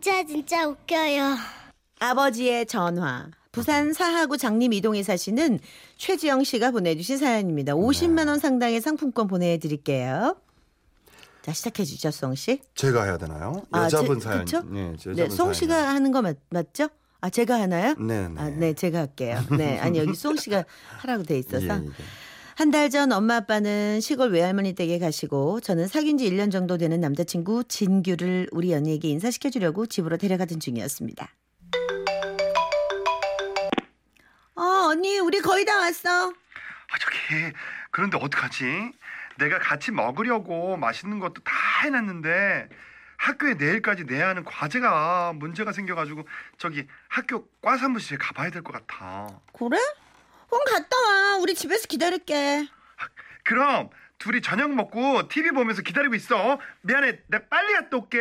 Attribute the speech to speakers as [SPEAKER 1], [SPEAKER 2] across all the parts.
[SPEAKER 1] 진짜 진짜 웃겨요.
[SPEAKER 2] 아버지의 전화. 부산 사하구 장림 이동에 사시는 최지영 씨가 보내주신 사연입니다. 50만 원 상당의 상품권 보내드릴게요. 자 시작해 주죠, 송 씨.
[SPEAKER 3] 제가 해야 되나요?
[SPEAKER 2] 아,
[SPEAKER 3] 여자분
[SPEAKER 2] 제-
[SPEAKER 3] 사연.
[SPEAKER 2] 그쵸?
[SPEAKER 3] 네, 여자분
[SPEAKER 2] 네, 송 씨가
[SPEAKER 3] 사연이요.
[SPEAKER 2] 하는 거 맞, 맞죠? 아 제가 하나요?
[SPEAKER 3] 네, 네.
[SPEAKER 2] 아, 네, 제가 할게요. 네, 아니 여기 송 씨가 하라고 돼 있어서.
[SPEAKER 3] 예, 예.
[SPEAKER 2] 한 달 전 엄마 아빠는 시골 외할머니 댁에 가시고 저는 사귄 지 1년 정도 되는 남자친구 진규를 우리 언니에게 인사시켜 주려고 집으로 데려가던 중이었습니다. 어, 언니, 우리 거의 다 왔어.
[SPEAKER 4] 아 저기 그런데 어떡하지? 내가 같이 먹으려고 맛있는 것도 다 해놨는데 학교에 내일까지 내야 하는 과제가 문제가 생겨가지고 저기 학교 과사무실에 가봐야 될 것 같아.
[SPEAKER 2] 그래? 그럼 갔다 와. 우리 집에서 기다릴게.
[SPEAKER 4] 그럼 둘이 저녁 먹고 TV 보면서 기다리고 있어. 미안해, 내가 빨리 갔다 올게.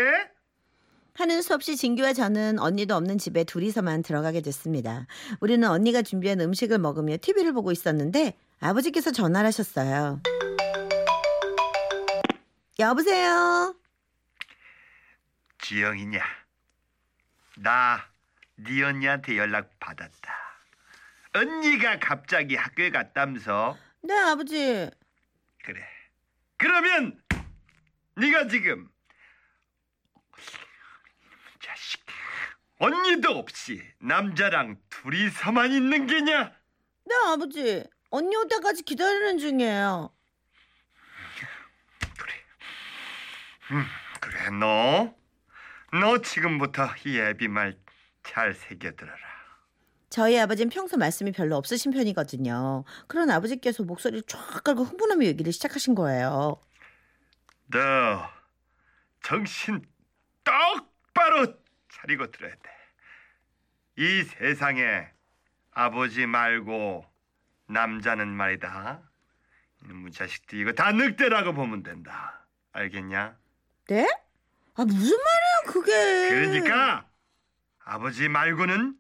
[SPEAKER 2] 하는 수 없이 진규와 저는 언니도 없는 집에 둘이서만 들어가게 됐습니다. 우리는 언니가 준비한 음식을 먹으며 TV를 보고 있었는데 아버지께서 전화를 하셨어요. 여보세요?
[SPEAKER 4] 지영이냐? 나 네 언니한테 연락 받았다. 언니가 갑자기 학교에 갔다면서?
[SPEAKER 2] 네, 아버지.
[SPEAKER 4] 그래. 그러면 네가 지금 자식 언니도 없이 남자랑 둘이서만 있는 게냐?
[SPEAKER 2] 네, 아버지. 언니 올 때까지 기다리는 중이에요.
[SPEAKER 4] 그래. 음, 그래 너. 너 지금부터 이 애비 말 잘 새겨들어라.
[SPEAKER 2] 저희 아버지는 평소 말씀이 별로 없으신 편이거든요. 그런 아버지께서 목소리를 쫙 깔고 흥분하며 얘기를 시작하신 거예요.
[SPEAKER 4] 너 정신 똑바로 차리고 들어야 돼. 이 세상에 아버지 말고 남자는 말이다. 이놈의 자식들 이거 다 늑대라고 보면 된다. 알겠냐?
[SPEAKER 2] 네? 아, 무슨 말이에요, 그게.
[SPEAKER 4] 그러니까 아버지 말고는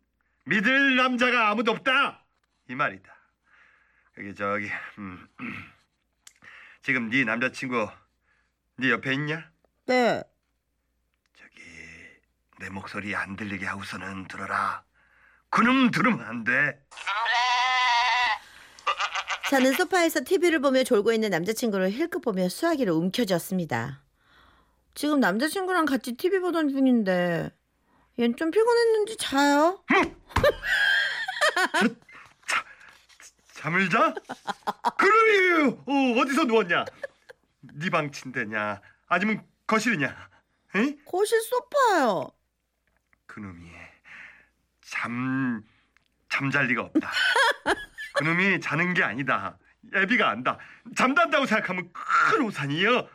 [SPEAKER 4] 믿을 남자가 아무도 없다. 이 말이다. 여기 저기 음, 지금 네 남자친구 네 옆에 있냐?
[SPEAKER 2] 네.
[SPEAKER 4] 저기 내 목소리 안 들리게 하고서는 들어라. 그놈 들으면 안 돼.
[SPEAKER 2] 저는 소파에서 TV를 보며 졸고 있는 남자친구를 힐끗 보며 수화기를 움켜쥐었습니다. 지금 남자친구랑 같이 TV 보던 중인데 얜 좀 피곤했는지 자요?
[SPEAKER 4] 잠을 자? 그놈이 어, 어디서 누웠냐? 네 방 침대냐? 아니면 거실이냐? 에?
[SPEAKER 2] 거실 소파요.
[SPEAKER 4] 그놈이 잠 잠잘 리가 없다. 그놈이 자는 게 아니다. 애비가 안다. 잠단다고 생각하면 큰 오산이여.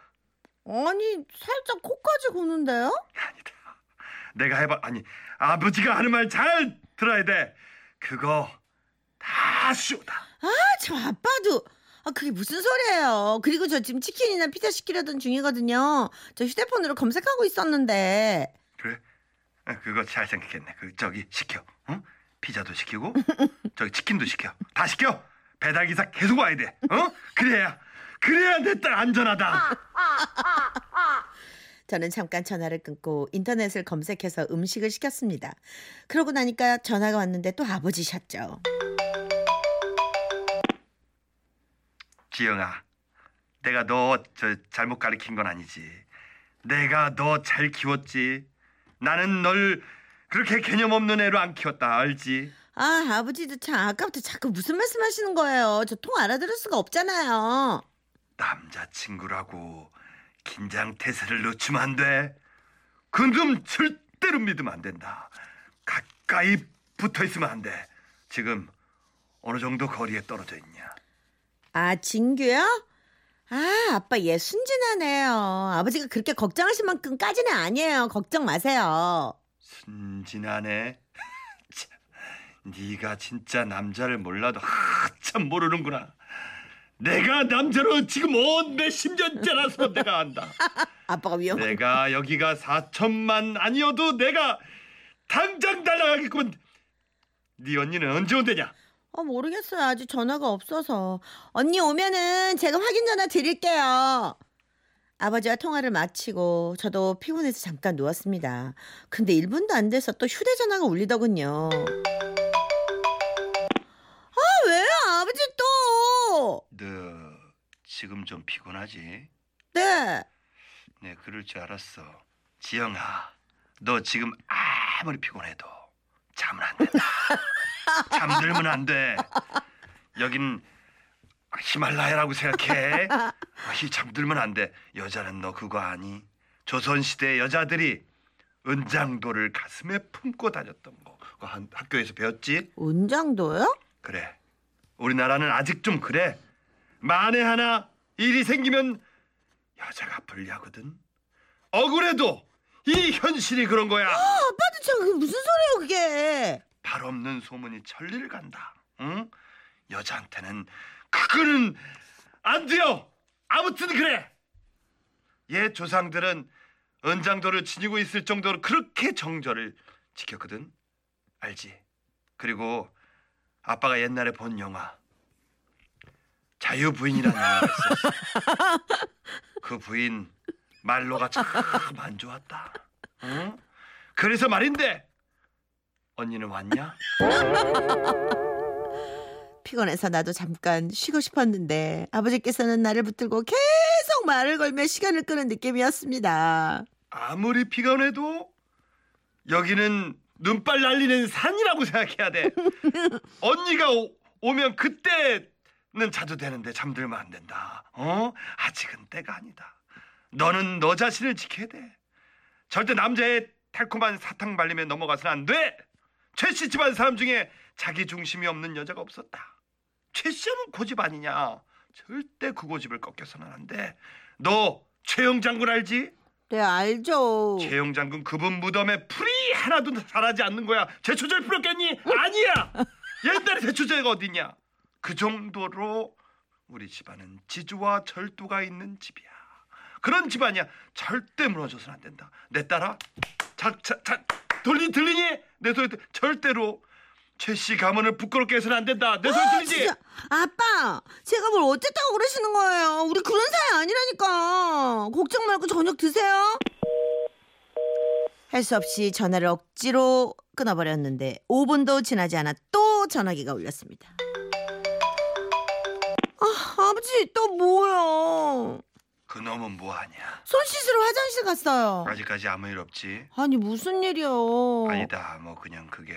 [SPEAKER 2] 아니 살짝 코까지 고는데요?
[SPEAKER 4] 아니다. 내가 해봐 아니 아버지가 하는 말 잘 들어야 돼. 그거 다 쇼다.
[SPEAKER 2] 아저 아빠도 아 그게 무슨 소리예요? 그리고 저 지금 치킨이나 피자 시키려던 중이거든요. 저 휴대폰으로 검색하고 있었는데
[SPEAKER 4] 그래? 아, 그거 잘 생각했네. 그 저기 시켜. 어? 피자도 시키고 저기 치킨도 시켜. 다 시켜. 배달 기사 계속 와야 돼. 어? 그래야 그래야 내 딸 안전하다.
[SPEAKER 2] 저는 잠깐 전화를 끊고 인터넷을 검색해서 음식을 시켰습니다. 그러고 나니까 전화가 왔는데 또 아버지셨죠.
[SPEAKER 4] 지영아, 내가 너 저 잘못 가르친 건 아니지. 내가 너 잘 키웠지. 나는 널 그렇게 개념 없는 애로 안 키웠다. 알지?
[SPEAKER 2] 아 아버지도 참 아까부터 자꾸 무슨 말씀하시는 거예요. 저 통 알아들을 수가 없잖아요.
[SPEAKER 4] 남자친구라고 긴장 태세를 놓치면 안 돼. 그놈 절대로 믿으면 안 된다. 가까이 붙어 있으면 안 돼. 지금 어느 정도 거리에 떨어져 있냐?
[SPEAKER 2] 아 진규요? 아 아빠 얘 순진하네요. 아버지가 그렇게 걱정하실 만큼까지는 아니에요. 걱정 마세요.
[SPEAKER 4] 순진하네. 참, 네가 진짜 남자를 몰라도 한참 모르는구나. 내가 남자로 지금 온 몇십 년째라서 내가 안다.
[SPEAKER 2] 아빠가 위험한
[SPEAKER 4] 내가 여기가 4천만 아니어도 내가 당장 날아가겠구만. 네 언니는 언제 온대냐?
[SPEAKER 2] 어, 모르겠어요. 아직 전화가 없어서. 언니 오면은 제가 확인 전화 드릴게요. 아버지와 통화를 마치고 저도 피곤해서 잠깐 누웠습니다. 근데 1분도 안 돼서 또 휴대전화가 울리더군요.
[SPEAKER 4] 지금 좀 피곤하지?
[SPEAKER 2] 네.
[SPEAKER 4] 네, 그럴 줄 알았어. 지영아, 너 지금 아무리 피곤해도 잠은 안 된다. 잠들면 안 돼. 여긴 히말라야라고 생각해. 이 잠들면 안 돼. 여자는 너 그거 아니? 조선시대 여자들이 은장도를 가슴에 품고 다녔던 거. 한- 학교에서 배웠지?
[SPEAKER 2] 은장도요?
[SPEAKER 4] 그래. 우리나라는 아직 좀 그래. 만에 하나 일이 생기면 여자가 불리하거든. 억울해도 이 현실이 그런 거야.
[SPEAKER 2] 아빠도 참 그게 무슨 소리예요, 그게?
[SPEAKER 4] 발 없는 소문이 천리를 간다. 응? 여자한테는 그거는 안 돼요. 아무튼 그래. 옛 조상들은 은장도를 지니고 있을 정도로 그렇게 정절을 지켰거든. 알지? 그리고 아빠가 옛날에 본 영화 자유 부인이라는 영화가 있었어. 그 부인 말로가 참 안 좋았다. 응? 그래서 말인데 언니는 왔냐?
[SPEAKER 2] 피곤해서 나도 잠깐 쉬고 싶었는데 아버지께서는 나를 붙들고 계속 말을 걸며 시간을 끄는 느낌이었습니다.
[SPEAKER 4] 아무리 피곤해도 여기는 눈발 날리는 산이라고 생각해야 돼. 언니가 오, 오면 그때 는 자도 되는데 잠들면 안 된다. 어? 아직은 때가 아니다. 너는 너 자신을 지켜야 돼. 절대 남자의 달콤한 사탕 발림에 넘어가서는 안 돼. 최씨 집안 사람 중에 자기 중심이 없는 여자가 없었다. 최씨는 고집 아니냐. 절대 그 고집을 꺾여서는 안 돼. 너 최영 장군 알지?
[SPEAKER 2] 네, 알죠.
[SPEAKER 4] 최영 장군 그분 무덤에 풀이 하나도 자라지 않는 거야. 제초제를 뿌렸겠니? 아니야. 옛날에 제초제가 어딨냐? 그 정도로 우리 집안은 지주와 절도가 있는 집이야. 그런 집안이야. 절대 무너져서는 안 된다. 내 딸아, 자, 자, 자, 들리 들리니? 내 소리 들- 절대로 최씨 가문을 부끄럽게 해서는 안 된다. 내 소리 들리지?
[SPEAKER 2] 진짜 아빠, 제가 뭘 어쨌다고 그러시는 거예요? 우리 그런 사이 아니라니까. 걱정 말고 저녁 드세요. 할 수 없이 전화를 억지로 끊어버렸는데 5분도 지나지 않아 또 전화기가 울렸습니다. 아, 아버지 또 뭐요?
[SPEAKER 4] 그 놈은 뭐하냐?
[SPEAKER 2] 손 씻으러 화장실 갔어요.
[SPEAKER 4] 아직까지 아무 일 없지?
[SPEAKER 2] 아니 무슨 일이요?
[SPEAKER 4] 아니다. 뭐 그냥 그게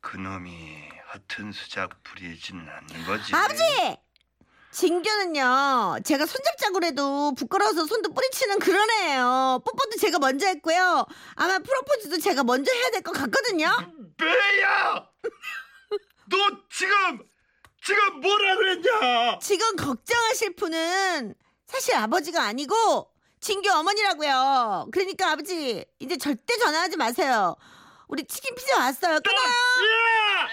[SPEAKER 4] 그 놈이 허튼 수작 부리지는 않는 거지.
[SPEAKER 2] 아버지! 진규는요, 제가 손잡자고 해도 부끄러워서 손도 뿌리치는 그런 애예요. 뽀뽀도 제가 먼저 했고요. 아마 프로포즈도 제가 먼저 해야 될 것 같거든요.
[SPEAKER 4] 배야! 너 지금 지금 뭐라 그랬냐?
[SPEAKER 2] 지금 걱정하실 분은 사실 아버지가 아니고 진규 어머니라고요. 그러니까 아버지, 이제 절대 전화하지 마세요. 우리 치킨 피자 왔어요. 끊어요.
[SPEAKER 4] 야!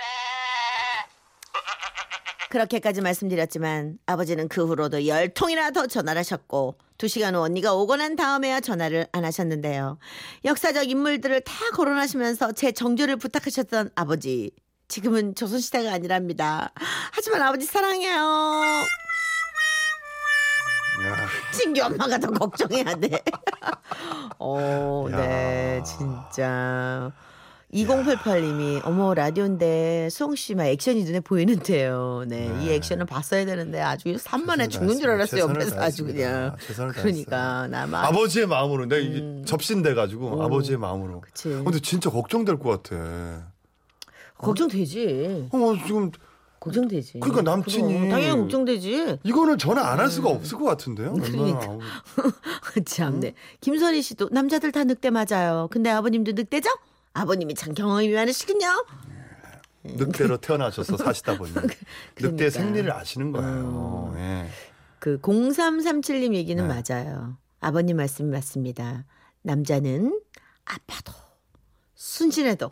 [SPEAKER 2] 그렇게까지 말씀드렸지만 아버지는 그 후로도 열 통이나 더 전화를 하셨고 두 시간 후 언니가 오고 난 다음에야 전화를 안 하셨는데요. 역사적 인물들을 다 거론하시면서 제 정조를 부탁하셨던 아버지. 지금은 조선시대가 아니랍니다. 하지만 아버지 사랑해요.
[SPEAKER 4] 야,
[SPEAKER 2] 친규 엄마가 더 걱정해야 돼. 어, 네,
[SPEAKER 1] 야.
[SPEAKER 2] 진짜. 2088님이 어머 라디오인데 수홍 씨막 액션이 눈에 보이는데요. 네, 이
[SPEAKER 1] 네.
[SPEAKER 2] 액션을 봤어야 되는데 아주 산만해
[SPEAKER 1] 최선을
[SPEAKER 2] 죽는 줄 알았어요. 옆에서 아주 그냥. 그러니까 나만
[SPEAKER 1] 아버지의 마음으로 내가
[SPEAKER 2] 음.
[SPEAKER 1] 접신돼 가지고
[SPEAKER 2] 오.
[SPEAKER 1] 아버지의 마음으로.
[SPEAKER 2] 그치.
[SPEAKER 1] 근데 진짜 걱정될 것 같아.
[SPEAKER 2] 걱정되지.
[SPEAKER 1] 어 지금
[SPEAKER 2] 걱정되지.
[SPEAKER 1] 그러니까 남친이-
[SPEAKER 2] 그럼, 당연히 걱정되지.
[SPEAKER 1] 이거는 전화 안 할 수가 없을 것 같은데요.
[SPEAKER 2] 그러니까. 참네. 김선희 씨도 남자들 다 늑대 맞아요. 근데 아버님도 늑대죠? 아버님이 참 경험이 많으시군요.
[SPEAKER 1] 늑대로 태어나셔서 사시다 보니
[SPEAKER 2] 그러니까.
[SPEAKER 1] 늑대 생리를 아시는 거예요. 예.
[SPEAKER 2] 그 0337님 얘기는
[SPEAKER 1] 네.
[SPEAKER 2] 맞아요. 아버님 말씀이 맞습니다. 남자는 아파도 순진해도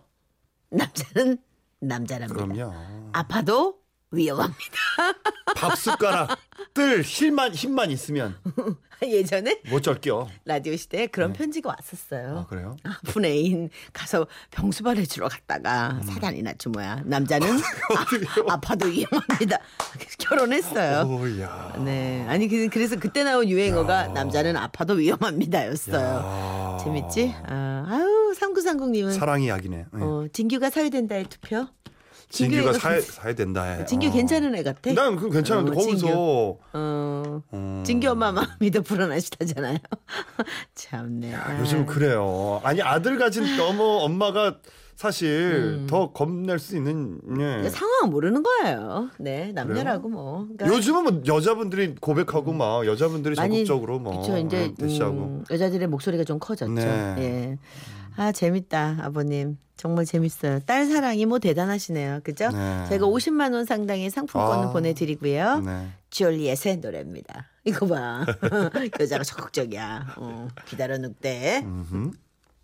[SPEAKER 2] 남자는 남자랍니다.
[SPEAKER 1] 그럼요.
[SPEAKER 2] 아파도 위험합니다.
[SPEAKER 4] 밥 숟가락 뜰 힘만 힘만 있으면
[SPEAKER 2] 예전에
[SPEAKER 4] 못 절겨.
[SPEAKER 2] 라디오 시대에 그런 편지가 왔었어요.
[SPEAKER 4] 아, 그래요?
[SPEAKER 2] 아픈 애인 가서 병수발해 주러 갔다가
[SPEAKER 4] 음.
[SPEAKER 2] 사단이 났지 뭐야. 남자는 아, 아파도 위험합니다. 결혼했어요.
[SPEAKER 4] 오야.
[SPEAKER 2] 네. 아니 그- 그래서 그때 나온 유행어가 남자는 아파도 위험합니다였어요. 재밌지? 아, 아유 삼구삼공님은
[SPEAKER 4] 사랑이 약이네. 네.
[SPEAKER 2] 어, 진규가 사회된다에 투표.
[SPEAKER 4] 진규가 사회 사회 된다 해.
[SPEAKER 2] 진규
[SPEAKER 4] 어.
[SPEAKER 2] 괜찮은 애 같아.
[SPEAKER 4] 난 그 괜찮은데
[SPEAKER 2] 어,
[SPEAKER 4] 거기서
[SPEAKER 2] 진규. 어,
[SPEAKER 4] 음.
[SPEAKER 2] 진규 엄마 마음이 더 불안하시다잖아요. 참네. 아.
[SPEAKER 4] 요즘 그래요. 아니 아들 가진 너무 엄마가 사실
[SPEAKER 2] 음.
[SPEAKER 4] 더 겁낼 수 있는 예.
[SPEAKER 2] 상황 모르는 거예요. 네, 남녀라고 뭐. 그러니까
[SPEAKER 4] 요즘은 뭐 여자분들이 고백하고 막 여자분들이 적극적으로 뭐
[SPEAKER 2] 그쵸, 이제
[SPEAKER 4] 어, 대시하고
[SPEAKER 2] 음, 여자들의 목소리가 좀 커졌죠.
[SPEAKER 4] 네.
[SPEAKER 2] 예. 아 재밌다 아버님 정말 재밌어요. 딸 사랑이 뭐 대단하시네요, 그죠?
[SPEAKER 4] 네.
[SPEAKER 2] 제가 50만 원 상당의 상품권을
[SPEAKER 4] 아.
[SPEAKER 2] 보내드리고요.
[SPEAKER 4] 네.
[SPEAKER 2] 줄리엣의 노래입니다. 이거 봐, 여자가 적극적이야. 어, 기다려 늑대.